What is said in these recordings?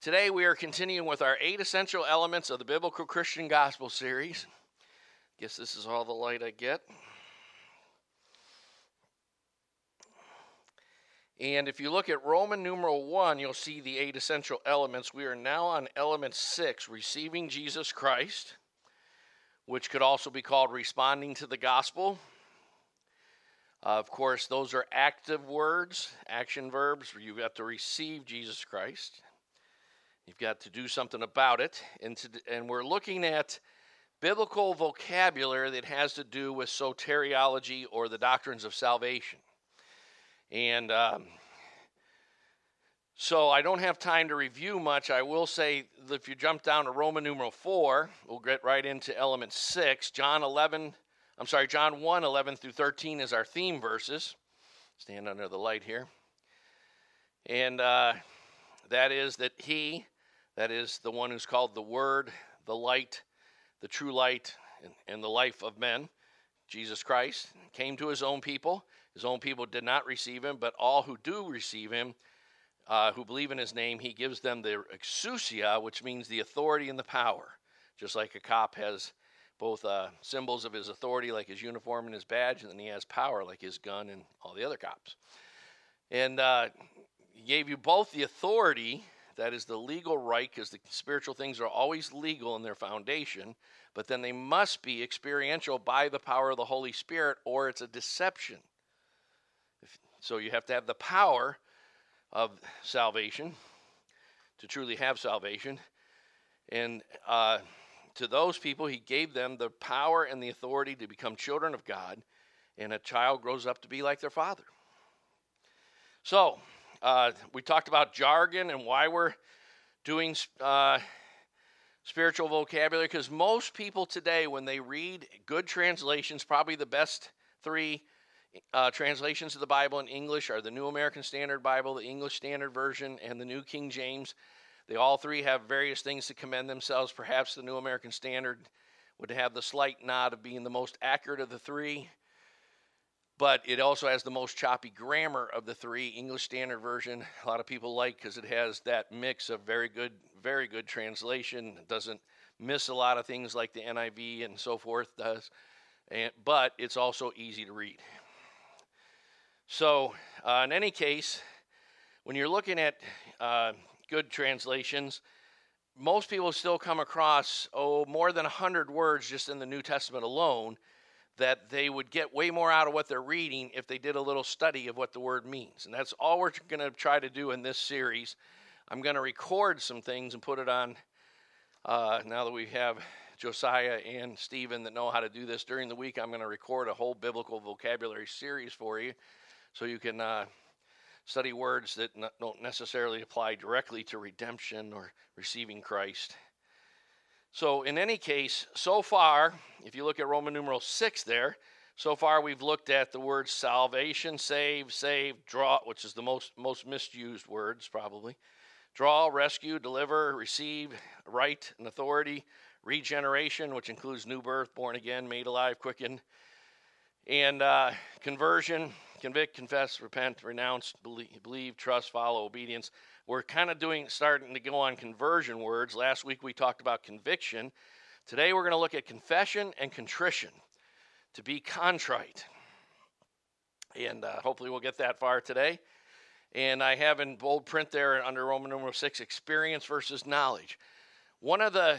Today we are continuing with our eight essential elements of the Biblical Christian Gospel series. Guess this is all the light I get. And if you look at Roman numeral 1, you'll see the eight essential elements. We are now on element 6, receiving Jesus Christ, which could also be called responding to the gospel. Uh, of course, those are active words, action verbs. You've got to receive Jesus Christ. You've got to do something about it. And, to, and we're looking at biblical vocabulary that has to do with soteriology or the doctrines of salvation. And um, so I don't have time to review much. I will say if you jump down to Roman numeral 4, we'll get right into element 6. John 11, I'm sorry, John 1, 11 through 13 is our theme verses. Stand under the light here. And uh, that is that he, that is the one who's called the Word, the light, the true light, and, and the life of men, Jesus Christ, came to his own people his own people did not receive him, but all who do receive him, uh, who believe in his name, he gives them the exousia, which means the authority and the power. Just like a cop has both uh, symbols of his authority, like his uniform and his badge, and then he has power, like his gun and all the other cops. And uh, he gave you both the authority, that is the legal right, because the spiritual things are always legal in their foundation, but then they must be experiential by the power of the Holy Spirit, or it's a deception. So you have to have the power of salvation to truly have salvation. And uh, to those people, he gave them the power and the authority to become children of God, and a child grows up to be like their father. So, uh, we talked about jargon and why we're doing uh, spiritual vocabulary because most people today, when they read good translations, probably the best three uh, translations of the Bible in English are the New American Standard Bible, the English Standard Version, and the New King James. They all three have various things to commend themselves. Perhaps the New American Standard would have the slight nod of being the most accurate of the three, but it also has the most choppy grammar of the three. English Standard Version, a lot of people like because it has that mix of very good, very good translation. It doesn't miss a lot of things like the NIV and so forth does, and, but it's also easy to read. So, uh, in any case, when you're looking at uh, good translations, most people still come across, oh, more than 100 words just in the New Testament alone that they would get way more out of what they're reading if they did a little study of what the word means. And that's all we're going to try to do in this series. I'm going to record some things and put it on uh, now that we have Josiah and Stephen that know how to do this during the week. I'm going to record a whole biblical vocabulary series for you so you can uh, study words that don't necessarily apply directly to redemption or receiving Christ. So, in any case, so far, if you look at Roman numeral 6 there, so far we've looked at the words salvation, save, save, draw, which is the most, most misused words probably. Draw, rescue, deliver, receive, right, and authority, regeneration, which includes new birth, born again, made alive, quickened, and uh, conversion, convict, confess, repent, renounce, believe, believe, trust, follow, obedience. We're kind of doing starting to go on conversion words. Last week we talked about conviction. Today we're going to look at confession and contrition, to be contrite. And uh, hopefully we'll get that far today. And I have in bold print there under Roman numeral six experience versus knowledge. One of the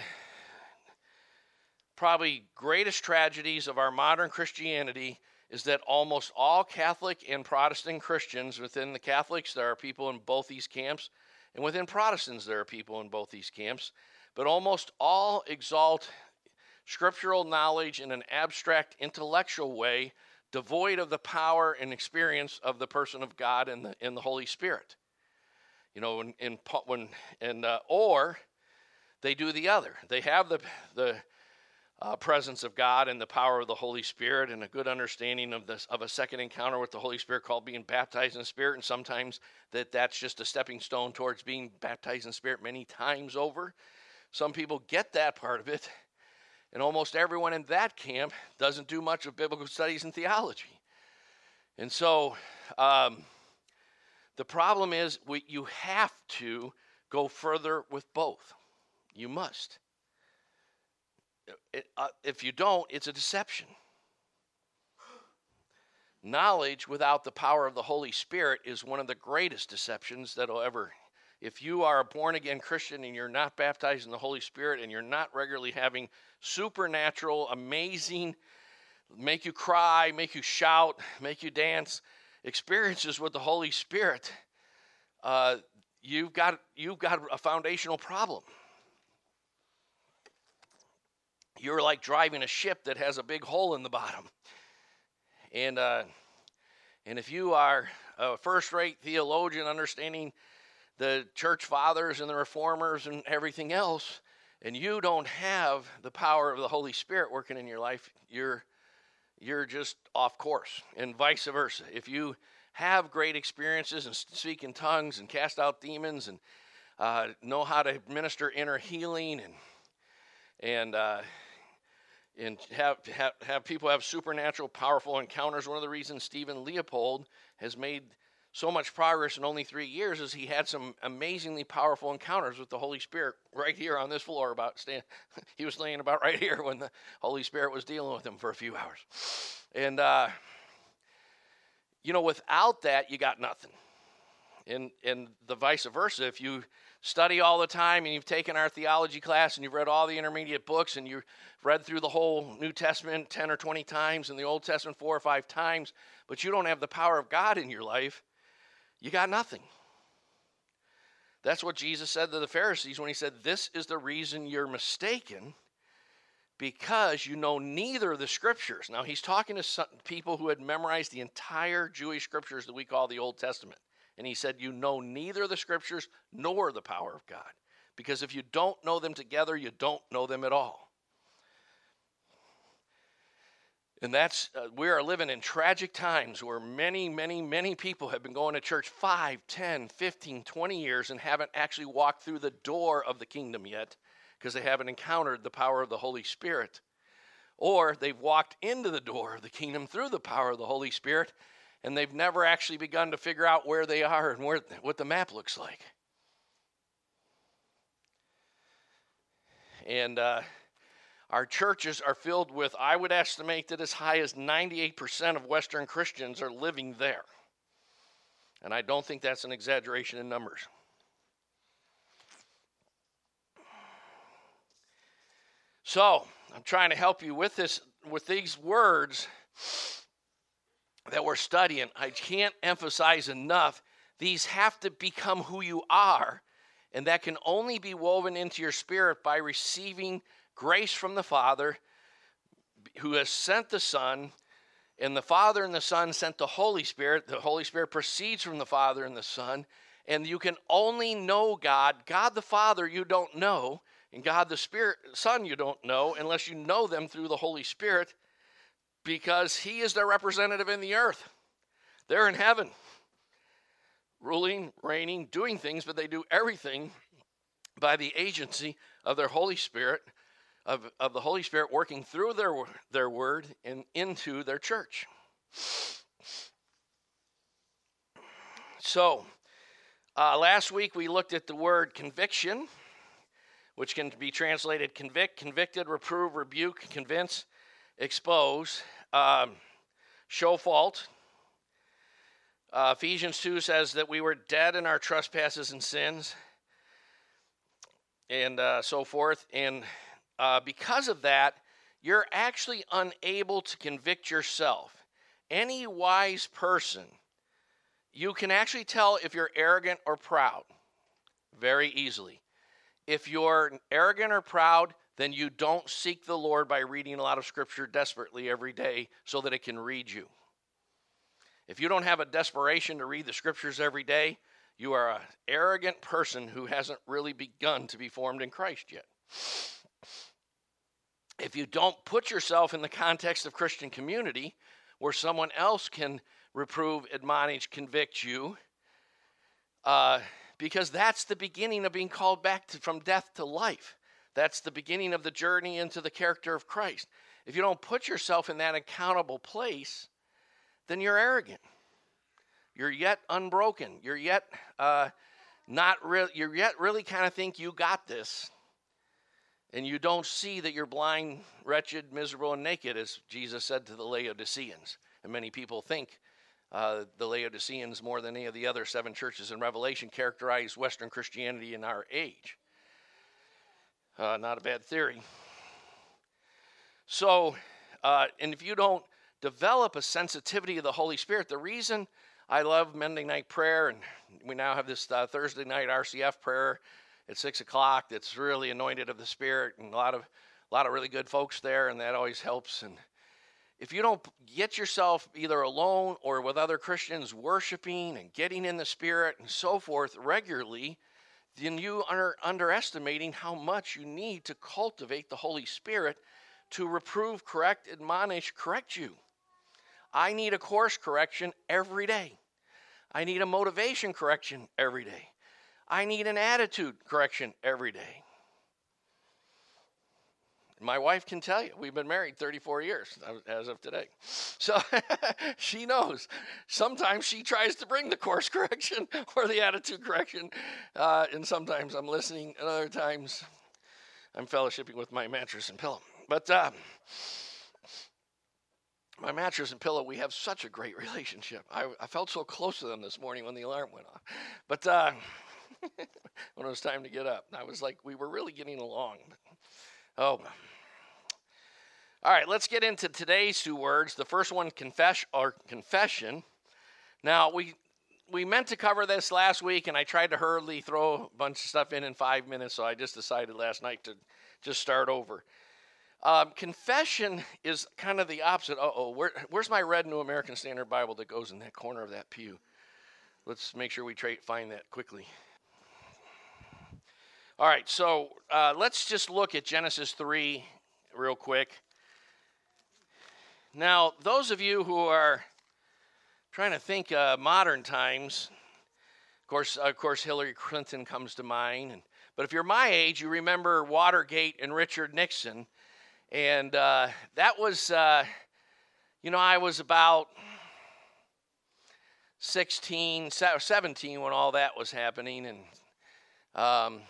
probably greatest tragedies of our modern Christianity is that almost all Catholic and Protestant Christians, within the Catholics, there are people in both these camps, and within Protestants, there are people in both these camps, but almost all exalt scriptural knowledge in an abstract intellectual way, devoid of the power and experience of the person of God and the, and the Holy Spirit. You know, in, in when and uh, or they do the other. They have the the uh, presence of God and the power of the Holy Spirit and a good understanding of this of a second encounter with the Holy Spirit called being baptized in Spirit and sometimes that that's just a stepping stone towards being baptized in Spirit many times over. Some people get that part of it and almost everyone in that camp doesn't do much of biblical studies and theology. And so um, the problem is we, you have to go further with both. You must. It, uh, if you don't, it's a deception. Knowledge without the power of the Holy Spirit is one of the greatest deceptions that'll ever. If you are a born again Christian and you're not baptized in the Holy Spirit and you're not regularly having supernatural, amazing, make you cry, make you shout, make you dance experiences with the Holy Spirit, uh, you've got you've got a foundational problem. You're like driving a ship that has a big hole in the bottom. And uh, and if you are a first-rate theologian, understanding the church fathers and the reformers and everything else, and you don't have the power of the Holy Spirit working in your life, you're you're just off course, and vice versa. If you have great experiences and speak in tongues and cast out demons and uh, know how to minister inner healing and and uh, and have, have have people have supernatural, powerful encounters. One of the reasons Stephen Leopold has made so much progress in only three years is he had some amazingly powerful encounters with the Holy Spirit right here on this floor. About stand, he was laying about right here when the Holy Spirit was dealing with him for a few hours, and uh, you know, without that, you got nothing. And and the vice versa. If you study all the time and you've taken our theology class and you've read all the intermediate books and you've read through the whole New Testament 10 or 20 times and the Old Testament four or five times, but you don't have the power of God in your life, you got nothing. That's what Jesus said to the Pharisees when he said, This is the reason you're mistaken, because you know neither the scriptures. Now, he's talking to some people who had memorized the entire Jewish scriptures that we call the Old Testament. And he said, You know neither the scriptures nor the power of God. Because if you don't know them together, you don't know them at all. And that's, uh, we are living in tragic times where many, many, many people have been going to church 5, 10, 15, 20 years and haven't actually walked through the door of the kingdom yet because they haven't encountered the power of the Holy Spirit. Or they've walked into the door of the kingdom through the power of the Holy Spirit and they've never actually begun to figure out where they are and where, what the map looks like. And, uh, our churches are filled with, I would estimate that as high as 98% of Western Christians are living there. And I don't think that's an exaggeration in numbers. So, I'm trying to help you with this with these words that we're studying. I can't emphasize enough these have to become who you are, and that can only be woven into your spirit by receiving grace from the Father who has sent the Son, and the Father and the Son sent the Holy Spirit. The Holy Spirit proceeds from the Father and the Son, and you can only know God, God the Father, you don't know, and God the Spirit, Son, you don't know, unless you know them through the Holy Spirit, because He is their representative in the earth. They're in heaven, ruling, reigning, doing things, but they do everything by the agency of their Holy Spirit of, of the Holy Spirit working through their, their word and into their church. So, uh, last week we looked at the word conviction, which can be translated convict, convicted, reprove, rebuke, convince, expose, um, show fault. Uh, Ephesians 2 says that we were dead in our trespasses and sins, and uh, so forth. And uh, because of that, you're actually unable to convict yourself. Any wise person, you can actually tell if you're arrogant or proud very easily. If you're arrogant or proud, then you don't seek the Lord by reading a lot of scripture desperately every day so that it can read you. If you don't have a desperation to read the scriptures every day, you are an arrogant person who hasn't really begun to be formed in Christ yet if you don't put yourself in the context of Christian community where someone else can reprove, admonish, convict you, uh, because that's the beginning of being called back to, from death to life. That's the beginning of the journey into the character of Christ. If you don't put yourself in that accountable place, then you're arrogant. You're yet unbroken. You're yet uh, not really, you yet really kind of think you got this, and you don't see that you're blind, wretched, miserable, and naked, as Jesus said to the Laodiceans. And many people think uh, the Laodiceans, more than any of the other seven churches in Revelation, characterize Western Christianity in our age. Uh, not a bad theory. So, uh, and if you don't develop a sensitivity of the Holy Spirit, the reason I love Monday night prayer, and we now have this uh, Thursday night RCF prayer at six o'clock. That's really anointed of the Spirit, and a lot of a lot of really good folks there, and that always helps. And if you don't get yourself either alone or with other Christians worshiping and getting in the Spirit and so forth regularly, then you are underestimating how much you need to cultivate the Holy Spirit to reprove, correct, admonish, correct you. I need a course correction every day. I need a motivation correction every day. I need an attitude correction every day. My wife can tell you, we've been married 34 years as of today. So she knows. Sometimes she tries to bring the course correction or the attitude correction. Uh, and sometimes I'm listening, and other times I'm fellowshipping with my mattress and pillow. But uh, my mattress and pillow, we have such a great relationship. I, I, felt so close to them this morning when the alarm went off. But uh, when it was time to get up, I was like, we were really getting along. Oh. All right, let's get into today's two words. The first one, confess or confession. Now, we we meant to cover this last week, and I tried to hurriedly throw a bunch of stuff in in five minutes, so I just decided last night to just start over. Um, confession is kind of the opposite. oh, where, where's my red New American Standard Bible that goes in that corner of that pew? Let's make sure we tra- find that quickly. All right, so uh, let's just look at Genesis 3 real quick. Now, those of you who are trying to think uh, modern times, of course, of course, Hillary Clinton comes to mind. And, but if you're my age, you remember Watergate and Richard Nixon and uh, that was, uh, you know, I was about 16, 17 when all that was happening. And, um,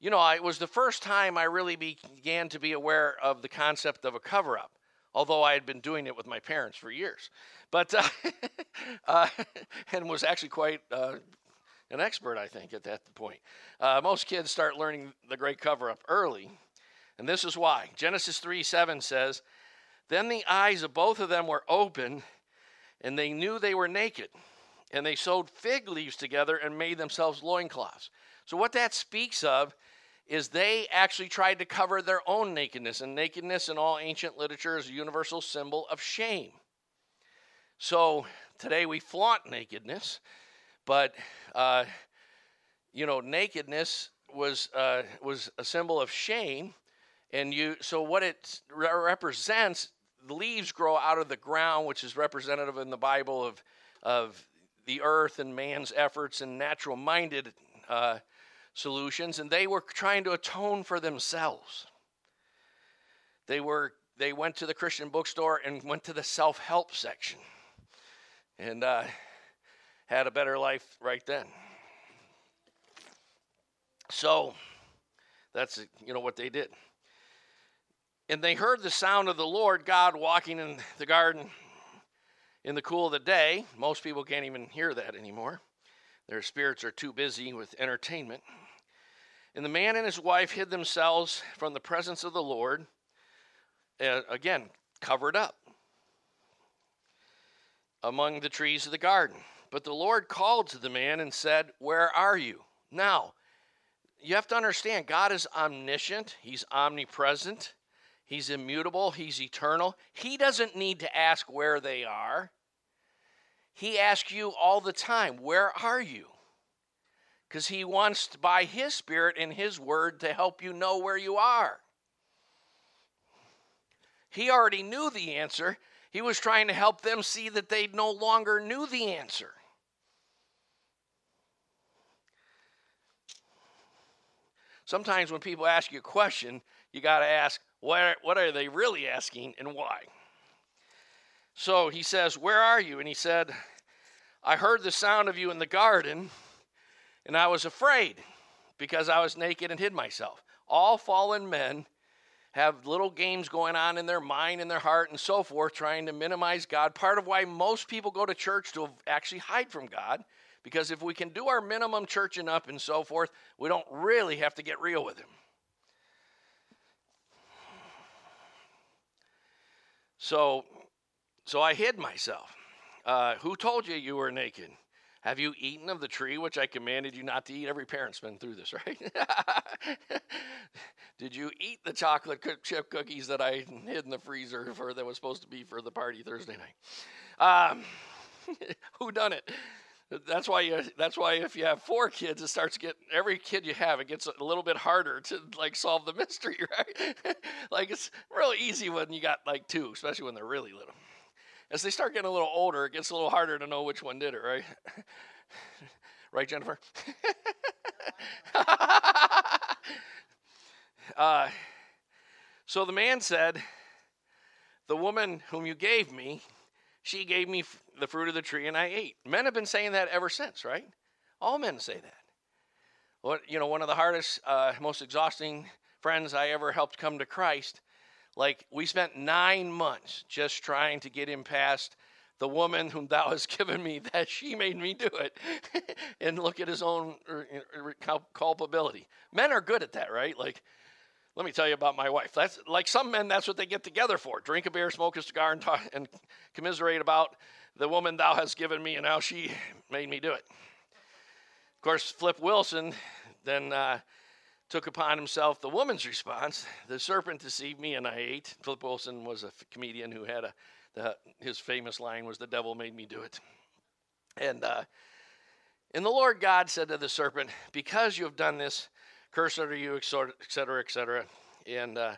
you know, it was the first time I really began to be aware of the concept of a cover up, although I had been doing it with my parents for years. But, uh, uh and was actually quite uh, an expert, I think, at that point. Uh, most kids start learning the great cover up early. And this is why. Genesis 3 7 says, Then the eyes of both of them were open, and they knew they were naked. And they sewed fig leaves together and made themselves loincloths. So, what that speaks of is they actually tried to cover their own nakedness. And nakedness in all ancient literature is a universal symbol of shame. So, today we flaunt nakedness, but, uh, you know, nakedness was, uh, was a symbol of shame and you, so what it represents, the leaves grow out of the ground, which is representative in the Bible of, of the earth and man's efforts and natural minded uh, solutions. And they were trying to atone for themselves. They were they went to the Christian bookstore and went to the self help section and uh, had a better life right then. So that's you know what they did. And they heard the sound of the Lord God walking in the garden in the cool of the day. Most people can't even hear that anymore. Their spirits are too busy with entertainment. And the man and his wife hid themselves from the presence of the Lord, uh, again, covered up among the trees of the garden. But the Lord called to the man and said, Where are you? Now, you have to understand, God is omniscient, He's omnipresent. He's immutable, He's eternal. He doesn't need to ask where they are. He asks you all the time, Where are you? Because He wants, by His Spirit and His Word, to help you know where you are. He already knew the answer. He was trying to help them see that they no longer knew the answer. Sometimes when people ask you a question, you got to ask, what, what are they really asking and why? So he says, Where are you? And he said, I heard the sound of you in the garden, And I was afraid because I was naked and hid myself. All fallen men have little games going on in their mind and their heart and so forth, trying to minimize God. Part of why most people go to church to actually hide from God, because if we can do our minimum churching up and so forth, we don't really have to get real with Him. So, so I hid myself. Uh, who told you you were naked? Have you eaten of the tree which I commanded you not to eat? Every parent's been through this, right? Did you eat the chocolate chip cookies that I hid in the freezer for that was supposed to be for the party Thursday night? Um, who done it? That's why you. That's why if you have four kids, it starts to get every kid you have, it gets a little bit harder to like solve the mystery, right? like it's real easy when you got like two, especially when they're really little. As they start getting a little older, it gets a little harder to know which one did it, right? right, Jennifer? uh, so the man said, The woman whom you gave me, she gave me the fruit of the tree and I ate. Men have been saying that ever since, right? All men say that. What you know, one of the hardest, uh, most exhausting friends I ever helped come to Christ like, we spent nine months just trying to get him past the woman whom thou hast given me, that she made me do it, and look at his own er, er, er, culpability. Men are good at that, right? Like, let me tell you about my wife. That's like some men. That's what they get together for: drink a beer, smoke a cigar, and, talk, and commiserate about the woman thou hast given me, and how she made me do it. Of course, Flip Wilson then uh, took upon himself the woman's response. The serpent deceived me and I ate. Flip Wilson was a comedian who had a, the, his famous line was, The devil made me do it. And, uh, and the Lord God said to the serpent, Because you have done this, cursed are you, etc., etc. And uh,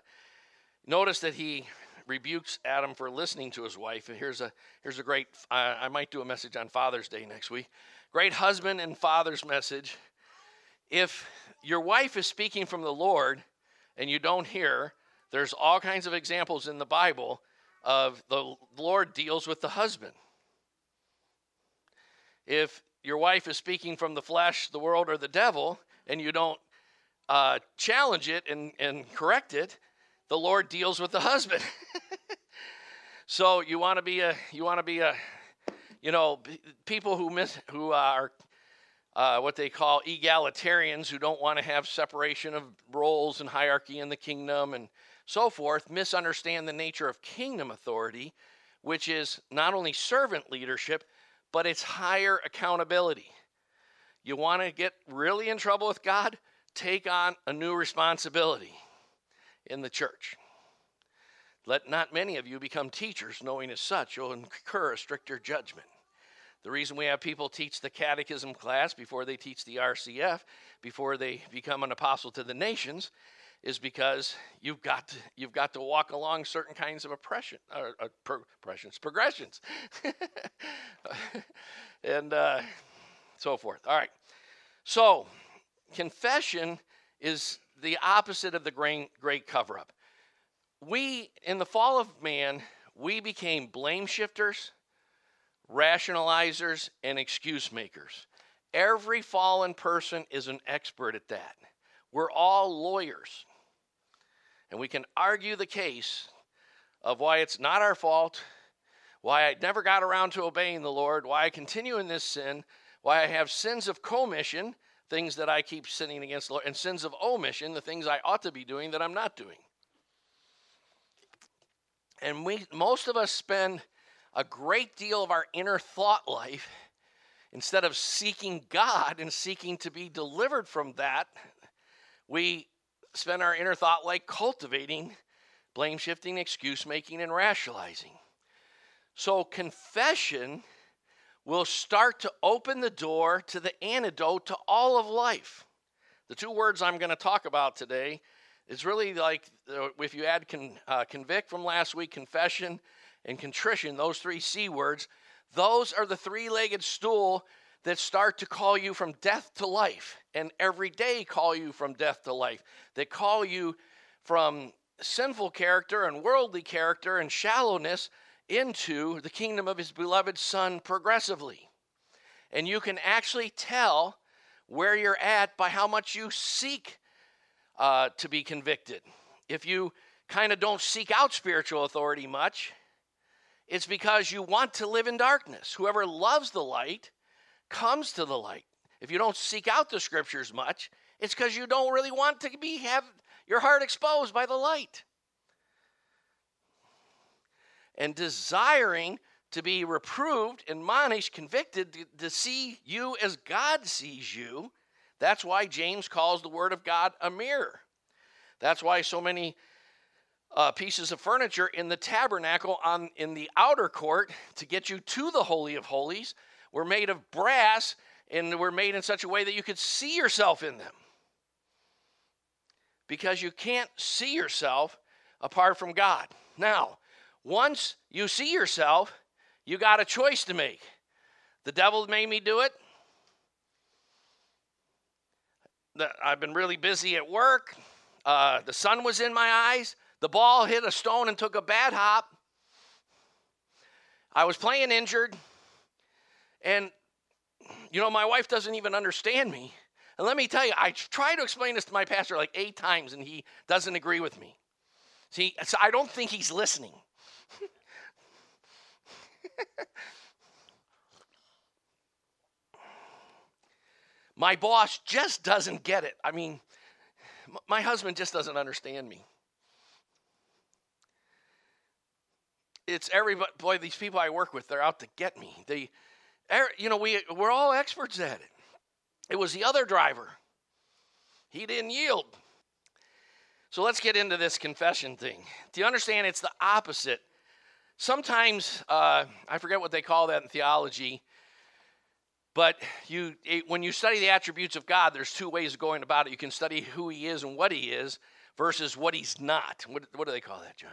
notice that he rebukes Adam for listening to his wife. And here's a, here's a great, I, I might do a message on Father's Day next week. Great husband and father's message. If your wife is speaking from the Lord and you don't hear, there's all kinds of examples in the Bible of the Lord deals with the husband. If your wife is speaking from the flesh, the world, or the devil, and you don't uh, challenge it and, and correct it, the Lord deals with the husband. so you want to be a you want to be a you know people who miss who are uh, what they call egalitarians who don't want to have separation of roles and hierarchy in the kingdom and so forth misunderstand the nature of kingdom authority, which is not only servant leadership, but it's higher accountability. You want to get really in trouble with God? Take on a new responsibility in the church. Let not many of you become teachers, knowing as such you'll incur a stricter judgment. The reason we have people teach the catechism class before they teach the RCF, before they become an apostle to the nations, is because you've got to, you've got to walk along certain kinds of oppression, uh, uh, pro- oppressions, progressions, and uh, so forth. All right. So, confession is the opposite of the great, great cover up. We, in the fall of man, we became blame shifters rationalizers, and excuse makers. Every fallen person is an expert at that. We're all lawyers. And we can argue the case of why it's not our fault, why I never got around to obeying the Lord, why I continue in this sin, why I have sins of commission, things that I keep sinning against the Lord, and sins of omission, the things I ought to be doing that I'm not doing. And we most of us spend a great deal of our inner thought life, instead of seeking God and seeking to be delivered from that, we spend our inner thought life cultivating blame shifting, excuse making, and rationalizing. So, confession will start to open the door to the antidote to all of life. The two words I'm going to talk about today is really like uh, if you add con, uh, convict from last week, confession, and contrition, those three C words, those are the three legged stool that start to call you from death to life and every day call you from death to life, that call you from sinful character and worldly character and shallowness into the kingdom of his beloved Son progressively. And you can actually tell where you're at by how much you seek uh, to be convicted. If you kind of don't seek out spiritual authority much, it's because you want to live in darkness. Whoever loves the light comes to the light. If you don't seek out the scriptures much, it's because you don't really want to be have your heart exposed by the light. And desiring to be reproved, admonished, convicted, to, to see you as God sees you. That's why James calls the Word of God a mirror. That's why so many uh, pieces of furniture in the tabernacle on in the outer court to get you to the holy of holies were made of brass and were made in such a way that you could see yourself in them. Because you can't see yourself apart from god. Now once you see yourself you got a choice to make. The devil made me do it. I've been really busy at work. Uh, the sun was in my eyes the ball hit a stone and took a bad hop. I was playing injured. And, you know, my wife doesn't even understand me. And let me tell you, I try to explain this to my pastor like eight times, and he doesn't agree with me. See, so I don't think he's listening. my boss just doesn't get it. I mean, my husband just doesn't understand me. It's everybody. Boy, these people I work with, they're out to get me. They, er, you know, we we're all experts at it. It was the other driver. He didn't yield. So let's get into this confession thing. Do you understand? It's the opposite. Sometimes uh, I forget what they call that in theology. But you, when you study the attributes of God, there's two ways of going about it. You can study who He is and what He is, versus what He's not. What, what do they call that, John?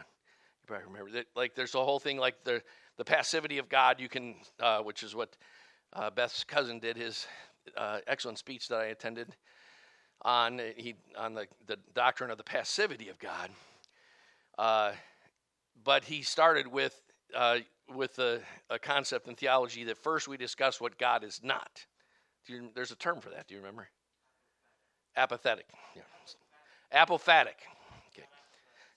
Probably remember that. Like, there's a whole thing like the the passivity of God. You can, uh, which is what uh, Beth's cousin did. His uh, excellent speech that I attended on he on the the doctrine of the passivity of God. Uh, but he started with uh, with a, a, concept in theology that first we discuss what God is not. You, there's a term for that. Do you remember? Apathetic. Yeah. Apophatic.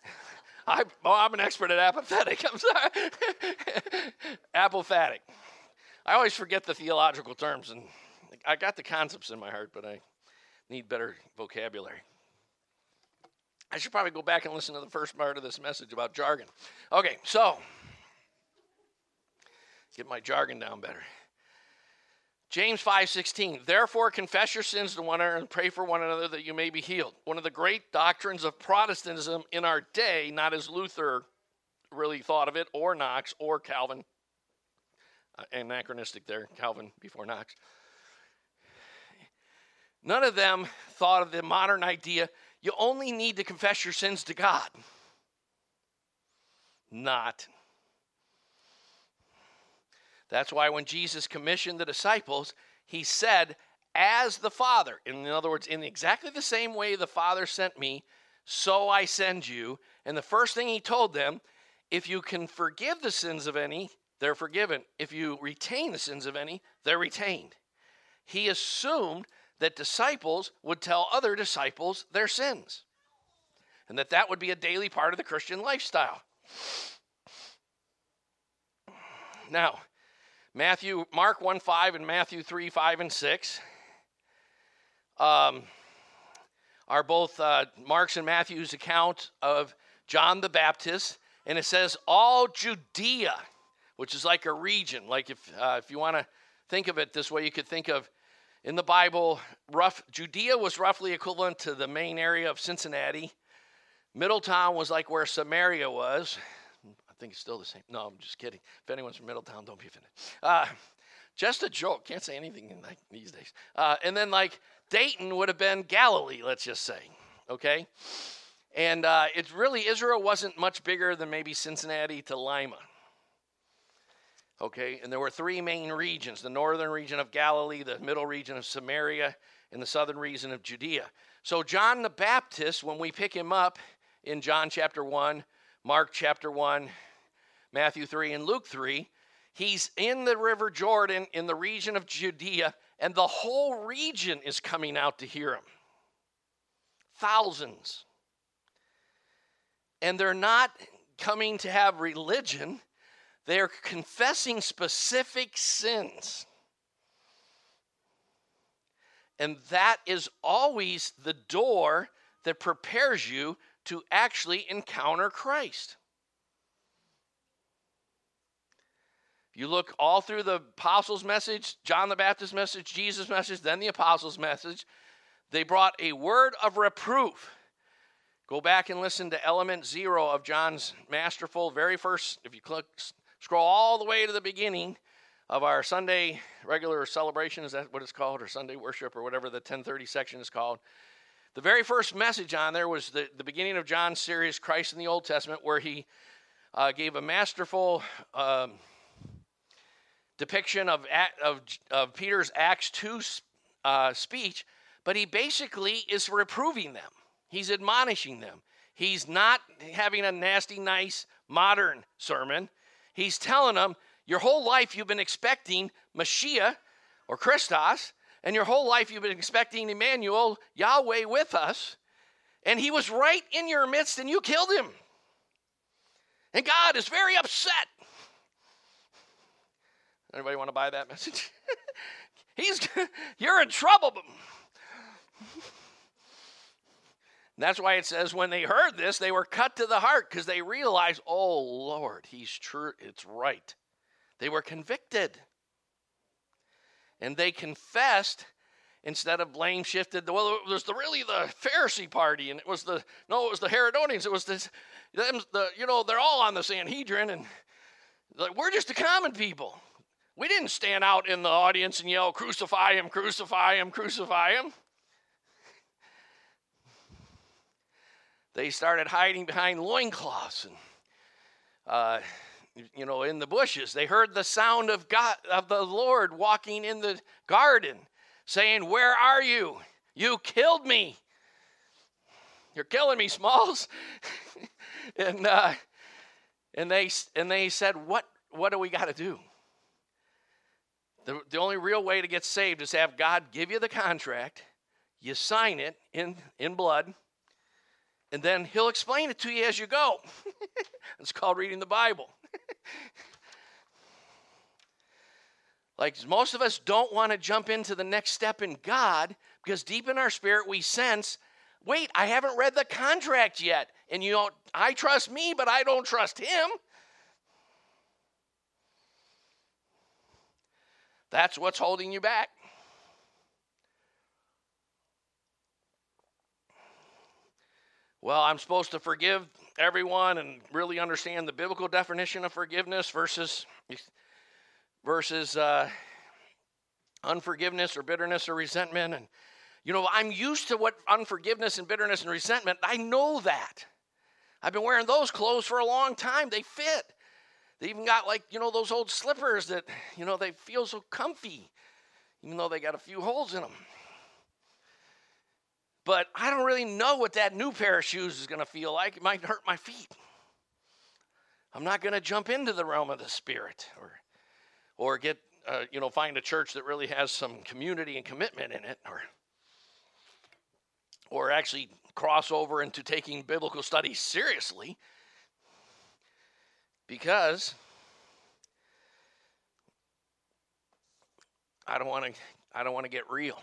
I, oh, I'm an expert at apathetic. I'm sorry. apophatic. I always forget the theological terms, and I got the concepts in my heart, but I need better vocabulary. I should probably go back and listen to the first part of this message about jargon. Okay, so get my jargon down better. James 5:16 Therefore confess your sins to one another and pray for one another that you may be healed. One of the great doctrines of Protestantism in our day, not as Luther really thought of it or Knox or Calvin. Uh, anachronistic there, Calvin before Knox. None of them thought of the modern idea you only need to confess your sins to God. Not that's why when Jesus commissioned the disciples, he said, as the Father, in other words, in exactly the same way the Father sent me, so I send you. And the first thing he told them, if you can forgive the sins of any, they're forgiven. If you retain the sins of any, they're retained. He assumed that disciples would tell other disciples their sins and that that would be a daily part of the Christian lifestyle. Now, Matthew, Mark 1 5 and Matthew 3 5 and 6 um, are both uh, Mark's and Matthew's account of John the Baptist. And it says, all Judea, which is like a region. Like if, uh, if you want to think of it this way, you could think of in the Bible, rough Judea was roughly equivalent to the main area of Cincinnati. Middletown was like where Samaria was think it's still the same. No, I'm just kidding. If anyone's from Middletown, don't be offended. Uh, just a joke. Can't say anything in like these days. Uh, and then like Dayton would have been Galilee, let's just say. Okay, and uh, it's really Israel wasn't much bigger than maybe Cincinnati to Lima. Okay, and there were three main regions: the northern region of Galilee, the middle region of Samaria, and the southern region of Judea. So John the Baptist, when we pick him up in John chapter one, Mark chapter one, Matthew 3 and Luke 3, he's in the river Jordan in the region of Judea And the whole region is coming out to hear him. Thousands. And they're not coming to have religion, they are confessing specific sins. And that is always the door that prepares you to actually encounter Christ. You look all through the apostles' message, John the Baptist's message, Jesus' message, then the apostles' message. They brought a word of reproof. Go back and listen to element zero of John's masterful, very first, if you click, scroll all the way to the beginning of our Sunday regular celebration, is that what it's called, or Sunday worship, or whatever the 1030 section is called. The very first message on there was the, the beginning of John's series, Christ in the Old Testament, where he uh, gave a masterful um, depiction of, of, of Peter's Acts 2 uh, speech, but he basically is reproving them. He's admonishing them. He's not having a nasty, nice, modern sermon. He's telling them, your whole life you've been expecting Mashiach or Christos, and your whole life you've been expecting Emmanuel, Yahweh with us, and he was right in your midst and you killed him. And God is very upset Anybody want to buy that message? He's you're in trouble. that's why it says when they heard this, they were cut to the heart because they realized, oh Lord, he's true, it's right. They were convicted. And they confessed instead of blame shifted. Well, it was the, really the Pharisee party, and it was the no, it was the Herodians. It was this, them, the you know they're all on the Sanhedrin, and like we're just the common people. We didn't stand out in the audience and yell, Crucify him, crucify him, crucify him. They started hiding behind loincloths and, uh, you know, in the bushes. They heard the sound of God, of the Lord walking in the garden, saying, Where are you? You killed me. You're killing me, Smalls. and uh, and they and they said, What what do we got to do? The, the only real way to get saved is to have God give you the contract, you sign it in, in blood, and then He'll explain it to you as you go. it's called reading the Bible. like most of us don't want to jump into the next step in God because deep in our spirit we sense, wait, I haven't read the contract yet. And you know, I trust me, but I don't trust him. That's what's holding you back. Well, I'm supposed to forgive everyone and really understand the biblical definition of forgiveness versus versus uh, unforgiveness or bitterness or resentment. And you know, I'm used to what unforgiveness and bitterness and resentment. I know that. I've been wearing those clothes for a long time. They fit. They even got like, you know, those old slippers that, you know, they feel so comfy, even though they got a few holes in them. But I don't really know what that new pair of shoes is going to feel like. It might hurt my feet. I'm not going to jump into the realm of the spirit or, or get, uh, you know, find a church that really has some community and commitment in it or, or actually cross over into taking biblical studies seriously because I don't want to I don't want to get real.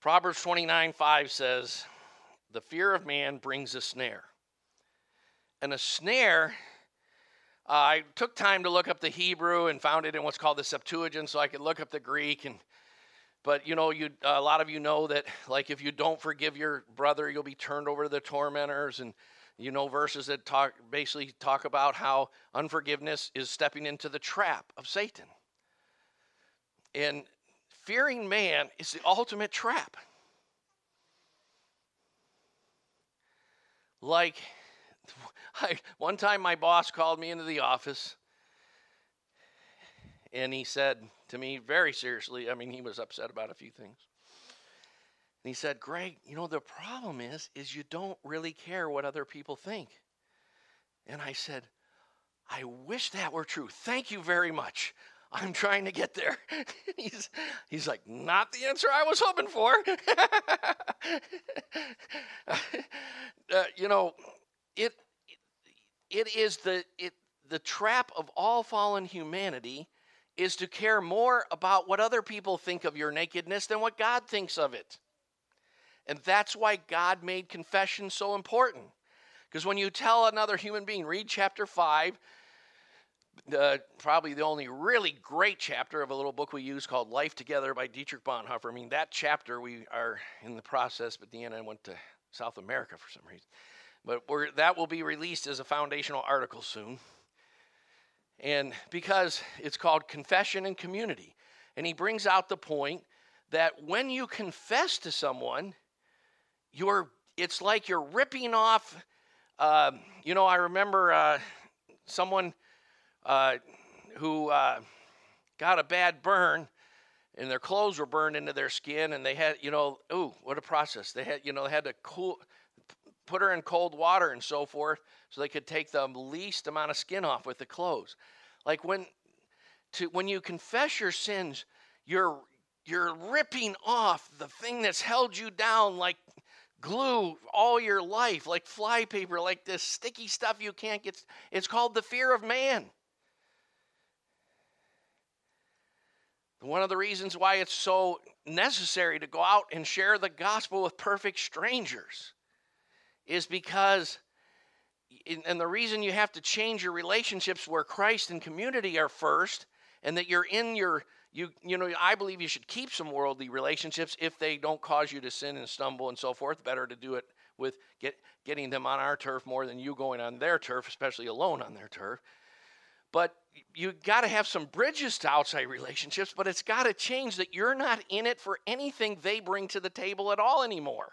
Proverbs 29 5 says, The fear of man brings a snare. And a snare, uh, I took time to look up the Hebrew and found it in what's called the Septuagint so I could look up the Greek. And But you know, you, a lot of you know that, like, if you don't forgive your brother, you'll be turned over to the tormentors. And you know verses that talk basically talk about how unforgiveness is stepping into the trap of Satan. And fearing man is the ultimate trap. Like I, one time my boss called me into the office and he said to me very seriously, I mean he was upset about a few things. And he said, Greg, you know, the problem is, is you don't really care what other people think. And I said, I wish that were true. Thank you very much. I'm trying to get there. he's, he's like, not the answer I was hoping for. uh, you know, it, it is the, it, the trap of all fallen humanity is to care more about what other people think of your nakedness than what God thinks of it. And that's why God made confession so important. Because when you tell another human being, read chapter 5, uh, probably the only really great chapter of a little book we use called Life Together by Dietrich Bonhoeffer. I mean, that chapter we are in the process, but the end I went to South America for some reason. But that will be released as a foundational article soon. And because it's called Confession and Community. And he brings out the point that when you confess to someone, you're it's like you're ripping off uh, you know i remember uh, someone uh, who uh, got a bad burn and their clothes were burned into their skin and they had you know ooh what a process. They had you know they had to cool put her in cold water and so forth so they could take the least amount of skin off with the clothes. Like when to when you confess your sins you're you're ripping off the thing that's held you down like glue all your life like flypaper like this sticky stuff you can't get it's called the fear of man. One of the reasons why it's so necessary to go out and share the gospel with perfect strangers is because and the reason you have to change your relationships where Christ and community are first and that you're in your you you know i believe you should keep some worldly relationships if they don't cause you to sin and stumble and so forth. Better to do it with get, getting them on our turf more than you going on their turf especially alone on their turf. But you got to have some bridges to outside relationships but it's got to change that you're not in it for anything they bring to the table at all anymore.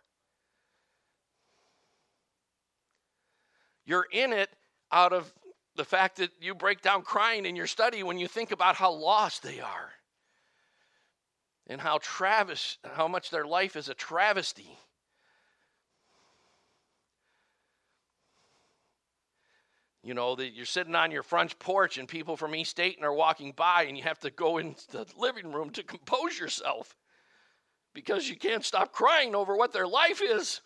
You're in it out of the fact that you break down crying in your study when you think about how lost they are and how Travis, how much their life is a travesty. You know, that you're sitting on your front porch and people from East Dayton are walking by and you have to go into the living room to compose yourself because you can't stop crying over what their life is.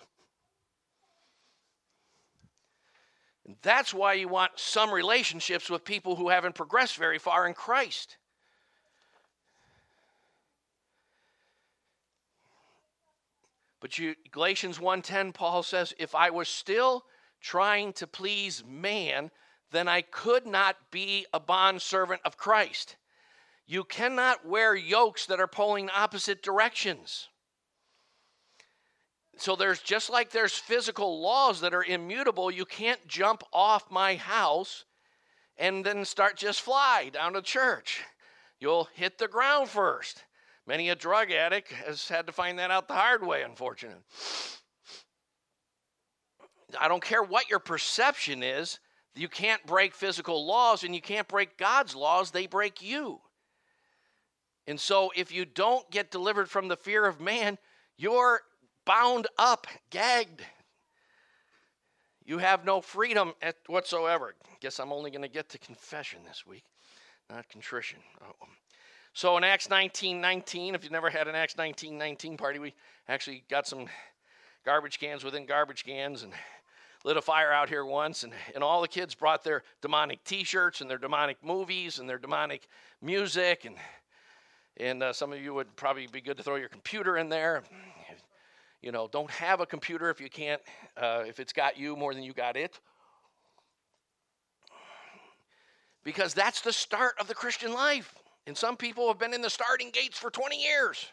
And that's why you want some relationships with people who haven't progressed very far in Christ. But you, Galatians 1:10 Paul says if I was still trying to please man then I could not be a bondservant of Christ. You cannot wear yokes that are pulling opposite directions. So there's just like there's physical laws that are immutable, you can't jump off my house and then start just fly down to church. You'll hit the ground first. Many a drug addict has had to find that out the hard way, unfortunately. I don't care what your perception is, you can't break physical laws and you can't break God's laws, they break you. And so, if you don't get delivered from the fear of man, you're bound up, gagged. You have no freedom whatsoever. Guess I'm only going to get to confession this week, not contrition. Oh. So in Acts 19 19, if you've never had an Acts 19 19 party, we actually got some garbage cans within garbage cans and lit a fire out here once. And, and all the kids brought their demonic t shirts and their demonic movies and their demonic music. And, and uh, some of you would probably be good to throw your computer in there. You know, don't have a computer if you can't, uh, if it's got you more than you got it. Because that's the start of the Christian life. And some people have been in the starting gates for 20 years.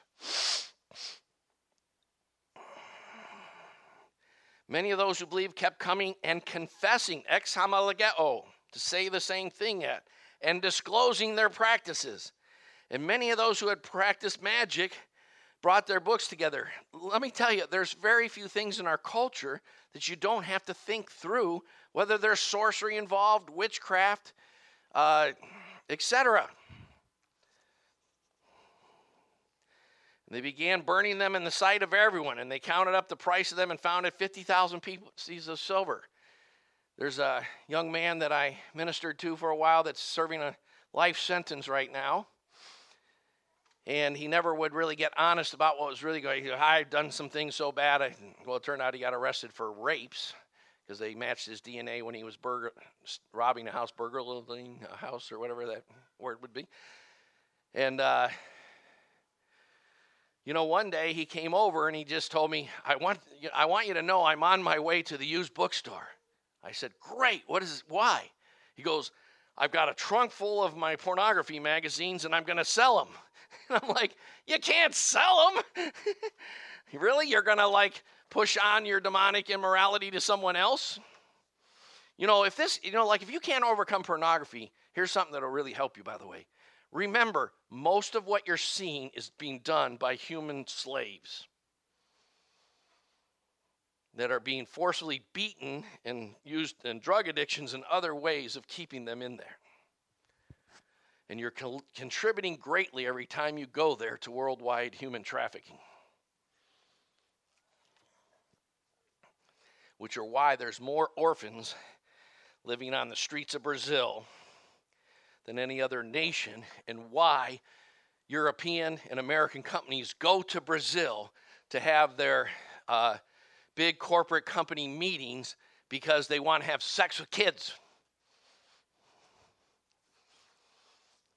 Many of those who believed kept coming and confessing, ex homologeo, to say the same thing yet, and disclosing their practices. And many of those who had practiced magic brought their books together. Let me tell you, there's very few things in our culture that you don't have to think through, whether there's sorcery involved, witchcraft, uh, etc. And they began burning them in the sight of everyone, and they counted up the price of them and found it 50,000 pieces of silver. There's a young man that I ministered to for a while that's serving a life sentence right now. And he never would really get honest about what was really going on. I've done some things so bad. I, well, it turned out he got arrested for rapes because they matched his DNA when he was burger, robbing a house, burglaring a house, or whatever that word would be. And, uh, you know, one day he came over and he just told me, I want, I want you to know I'm on my way to the used bookstore. I said, Great. What is, why? He goes, I've got a trunk full of my pornography magazines and I'm going to sell them. And I'm like, You can't sell them. really? You're going to like push on your demonic immorality to someone else? You know, if this, you know, like if you can't overcome pornography, here's something that'll really help you, by the way. Remember, most of what you're seeing is being done by human slaves that are being forcibly beaten and used in drug addictions and other ways of keeping them in there. And you're co- contributing greatly every time you go there to worldwide human trafficking. Which are why there's more orphans living on the streets of Brazil than any other nation, and why European and American companies go to Brazil to have their uh, big corporate company meetings because they want to have sex with kids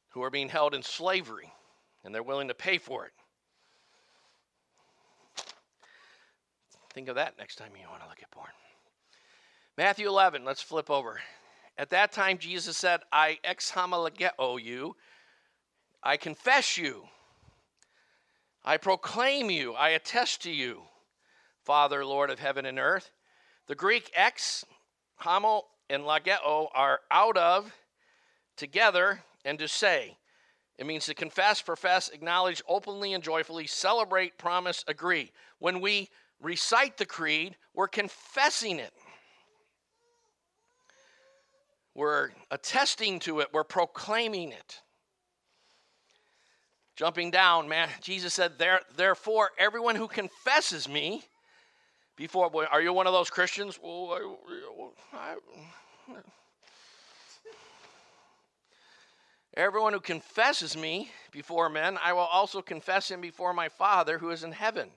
who are being held in slavery and they're willing to pay for it. Think of that next time you want to look at porn. Matthew 11, let's flip over. At that time, Jesus said, I ex exomologeo you, I confess you, I proclaim you, I attest to you. Father, Lord of heaven and earth. The Greek ex, homo, and logeo are out of, together, and to say. It means to confess, profess, acknowledge openly and joyfully, celebrate, promise, agree. When we recite the creed, we're confessing it. We're attesting to it, we're proclaiming it. Jumping down, man, Jesus said, Therefore, everyone who confesses me, before, are you one of those Christians? Well, I, I, Everyone who confesses me before men, I will also confess him before my Father who is in heaven.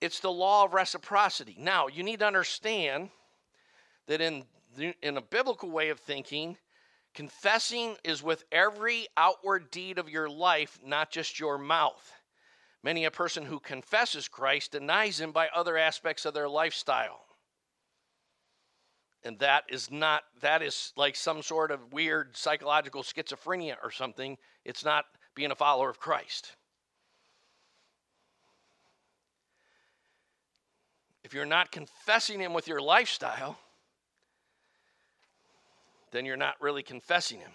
It's the law of reciprocity. Now, you need to understand that in, in a biblical way of thinking, confessing is with every outward deed of your life, not just your mouth. Many a person who confesses Christ denies him by other aspects of their lifestyle. And that is not, that is like some sort of weird psychological schizophrenia or something. It's not being a follower of Christ. If you're not confessing Him with your lifestyle, then you're not really confessing Him.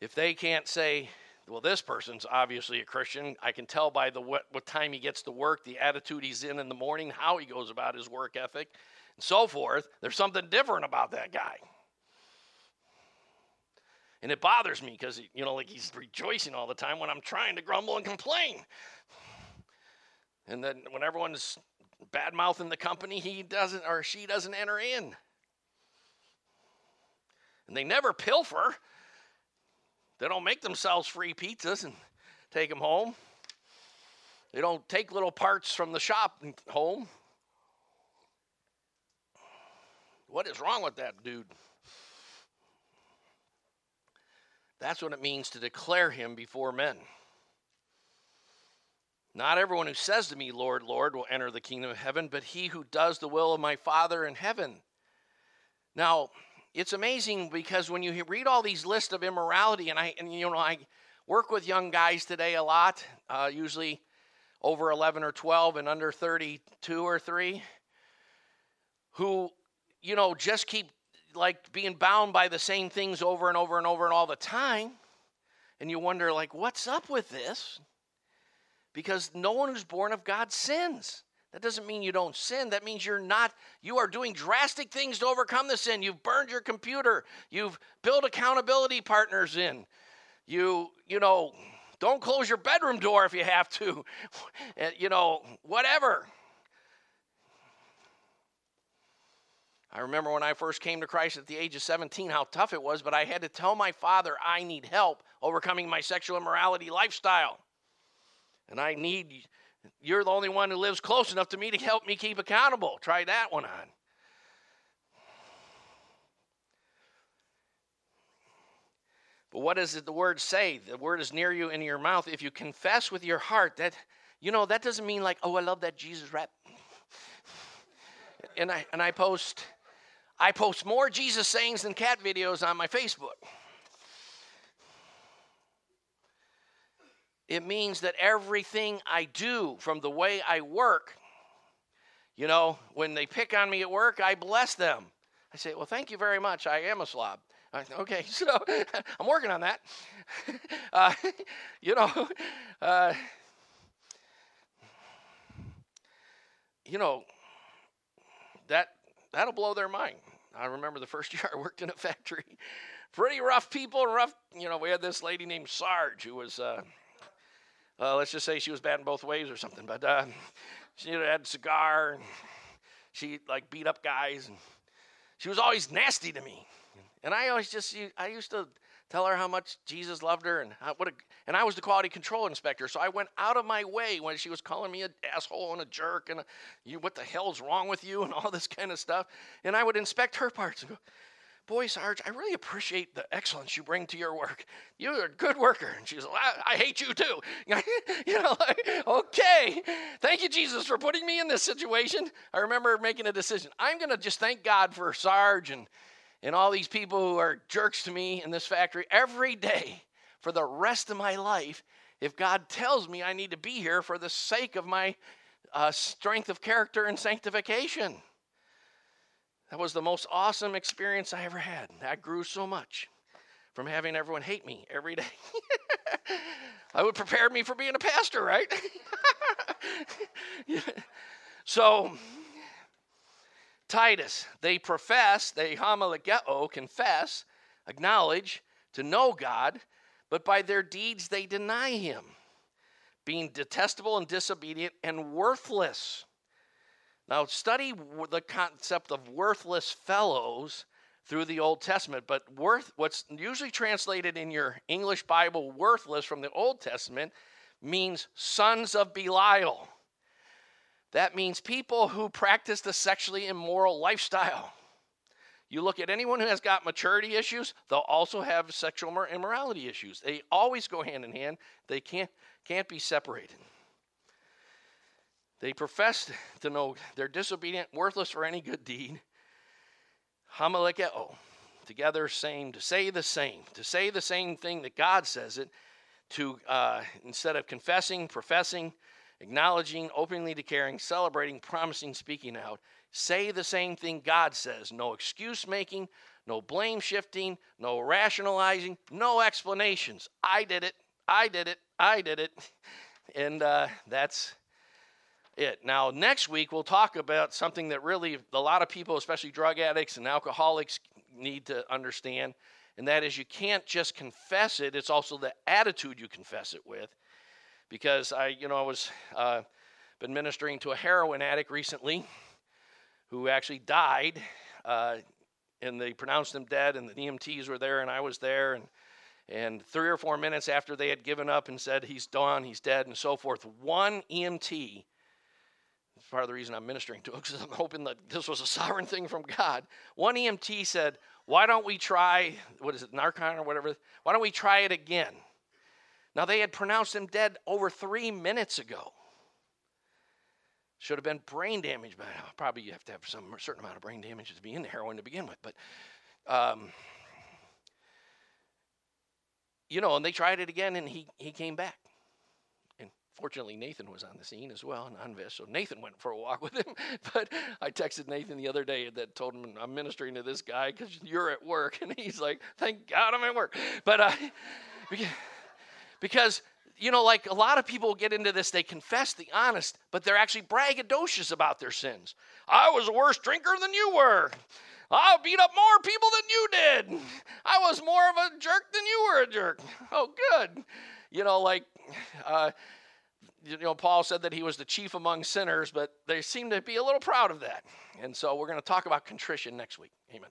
If they can't say, well, this person's obviously a Christian. I can tell by the what, what time he gets to work, the attitude he's in in the morning, how he goes about his work ethic, and so forth. There's something different about that guy. And it bothers me because, you know, like he's rejoicing all the time when I'm trying to grumble and complain. And then when everyone's bad mouthing the company, he doesn't or she doesn't enter in. And they never pilfer. They don't make themselves free pizzas and take them home. They don't take little parts from the shop home. What is wrong with that dude? That's what it means to declare him before men. Not everyone who says to me, Lord, Lord, will enter the kingdom of heaven, but he who does the will of my Father in heaven. Now, it's amazing because when you read all these lists of immorality, and I, and you know, I work with young guys today a lot, uh, usually over 11 or 12 and under 32 or 3, who, you know, just keep like being bound by the same things over and over and over and all the time. And you wonder, like, what's up with this? Because no one who's born of God sins. That doesn't mean you don't sin. That means you're not, you are doing drastic things to overcome the sin. You've burned your computer. You've built accountability partners in. You, you know, don't close your bedroom door if you have to. Eh, you know, whatever. I remember when I first came to Christ at the age of 17 how tough it was, but I had to tell my father I need help overcoming my sexual immorality lifestyle. And I need, you're the only one who lives close enough to me to help me keep accountable. Try that one on. But what does the word say? The word is near you in your mouth. If you confess with your heart that, you know, that doesn't mean like, oh, I love that Jesus rap. and I and I post I post more Jesus sayings than cat videos on my Facebook. It means that everything I do, from the way I work, you know, when they pick on me at work, I bless them. I say, Well, thank you very much. I am a slob. I, okay, so I'm working on that. Uh, you know, uh, you know, that that'll blow their mind. I remember the first year I worked in a factory. Pretty rough people, rough. You know, we had this lady named Sarge who was, uh, uh, let's just say she was bad in both ways or something. But uh, she had a cigar, and she like beat up guys, and she was always nasty to me. And I always just, I used to tell her how much Jesus loved her and how, what a, and I was the quality control inspector. So I went out of my way when she was calling me an asshole and a jerk and a, you, what the hell's wrong with you and all this kind of stuff. And I would inspect her parts and go, boy, Sarge, I really appreciate the excellence you bring to your work. You're a good worker. And she's like, I, hate you too. you know, like, okay, thank you, Jesus, for putting me in this situation. I remember making a decision. I'm going to just thank God for Sarge and and all these people who are jerks to me in this factory every day for the rest of my life if God tells me I need to be here for the sake of my uh, strength of character and sanctification. That was the most awesome experience I ever had. I grew so much from having everyone hate me every day. I would prepare me for being a pastor, right? So, Titus. They profess, they homologeo, confess, acknowledge, to know God, but by their deeds they deny him, being detestable and disobedient and worthless. Now, study the concept of worthless fellows through the Old Testament, but worth what's usually translated in your English Bible worthless from the Old Testament means sons of Belial. That means people who practice a sexually immoral lifestyle. You look at anyone who has got maturity issues, they'll also have sexual immorality issues. They always go hand in hand. They can't, can't be separated. They profess to know they're disobedient, worthless for any good deed. Homologeo, together same, to say the same, to say the same thing that God says it, to uh, instead of confessing, professing, acknowledging, openly declaring, celebrating, promising, speaking out. Say the same thing God says. No excuse making, no blame shifting, no rationalizing, no explanations. I did it. I did it. I did it. And uh, that's it. Now, next week, we'll talk about something that really a lot of people, especially drug addicts and alcoholics, need to understand. And that is you can't just confess it, it's also the attitude you confess it with because I, you know, I was uh, been ministering to a heroin addict recently who actually died, uh, and they pronounced him dead, and the EMTs were there, and I was there, and and three or four minutes after they had given up and said he's done, he's dead, and so forth, one EMT. Part of the reason I'm ministering to him because I'm hoping that this was a sovereign thing from God. One EMT said, "Why don't we try what is it, Narcan or whatever? Why don't we try it again?" Now, they had pronounced him dead over three minutes ago. Should have been brain damage, but probably you have to have some certain amount of brain damage to be in the heroin to begin with. But, um, you know, and they tried it again, and he, he came back. And fortunately, Nathan was on the scene as well, non-vis. So Nathan went for a walk with him. But I texted Nathan the other day that told him I'm ministering to this guy because you're at work, and he's like, "Thank God I'm at work." But uh, because, you know, like a lot of people get into this, they confess the honest, but they're actually braggadocious about their sins. I was a worse drinker than you were. I beat up more people than you did. I was more of a jerk than you were a jerk. Oh, good. You know, like, uh, you know, Paul said that he was the chief among sinners, but they seem to be a little proud of that. And so we're going to talk about contrition next week. Amen.